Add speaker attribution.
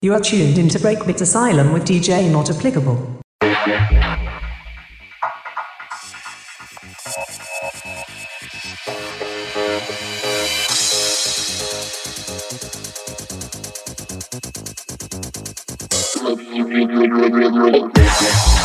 Speaker 1: You are tuned into Breakbeat Asylum with DJ Not Applicable.